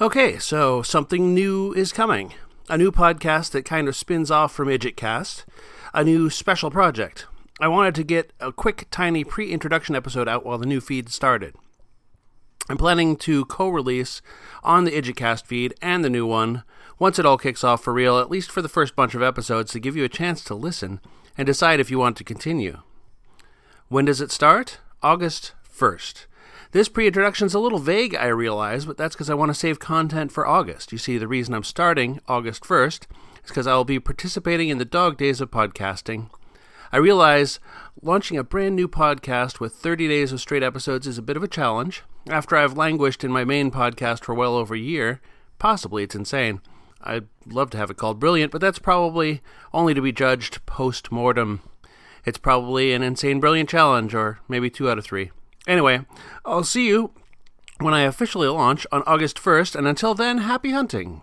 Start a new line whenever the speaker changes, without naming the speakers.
Okay, so something new is coming. A new podcast that kind of spins off from IdjitCast. A new special project. I wanted to get a quick, tiny pre introduction episode out while the new feed started. I'm planning to co release on the IdjitCast feed and the new one once it all kicks off for real, at least for the first bunch of episodes, to give you a chance to listen and decide if you want to continue. When does it start? August 1st. This pre introduction's a little vague, I realize, but that's because I want to save content for August. You see, the reason I'm starting August 1st is because I will be participating in the dog days of podcasting. I realize launching a brand new podcast with 30 days of straight episodes is a bit of a challenge. After I've languished in my main podcast for well over a year, possibly it's insane. I'd love to have it called Brilliant, but that's probably only to be judged post mortem. It's probably an insane brilliant challenge, or maybe two out of three. Anyway, I'll see you when I officially launch on August 1st, and until then, happy hunting.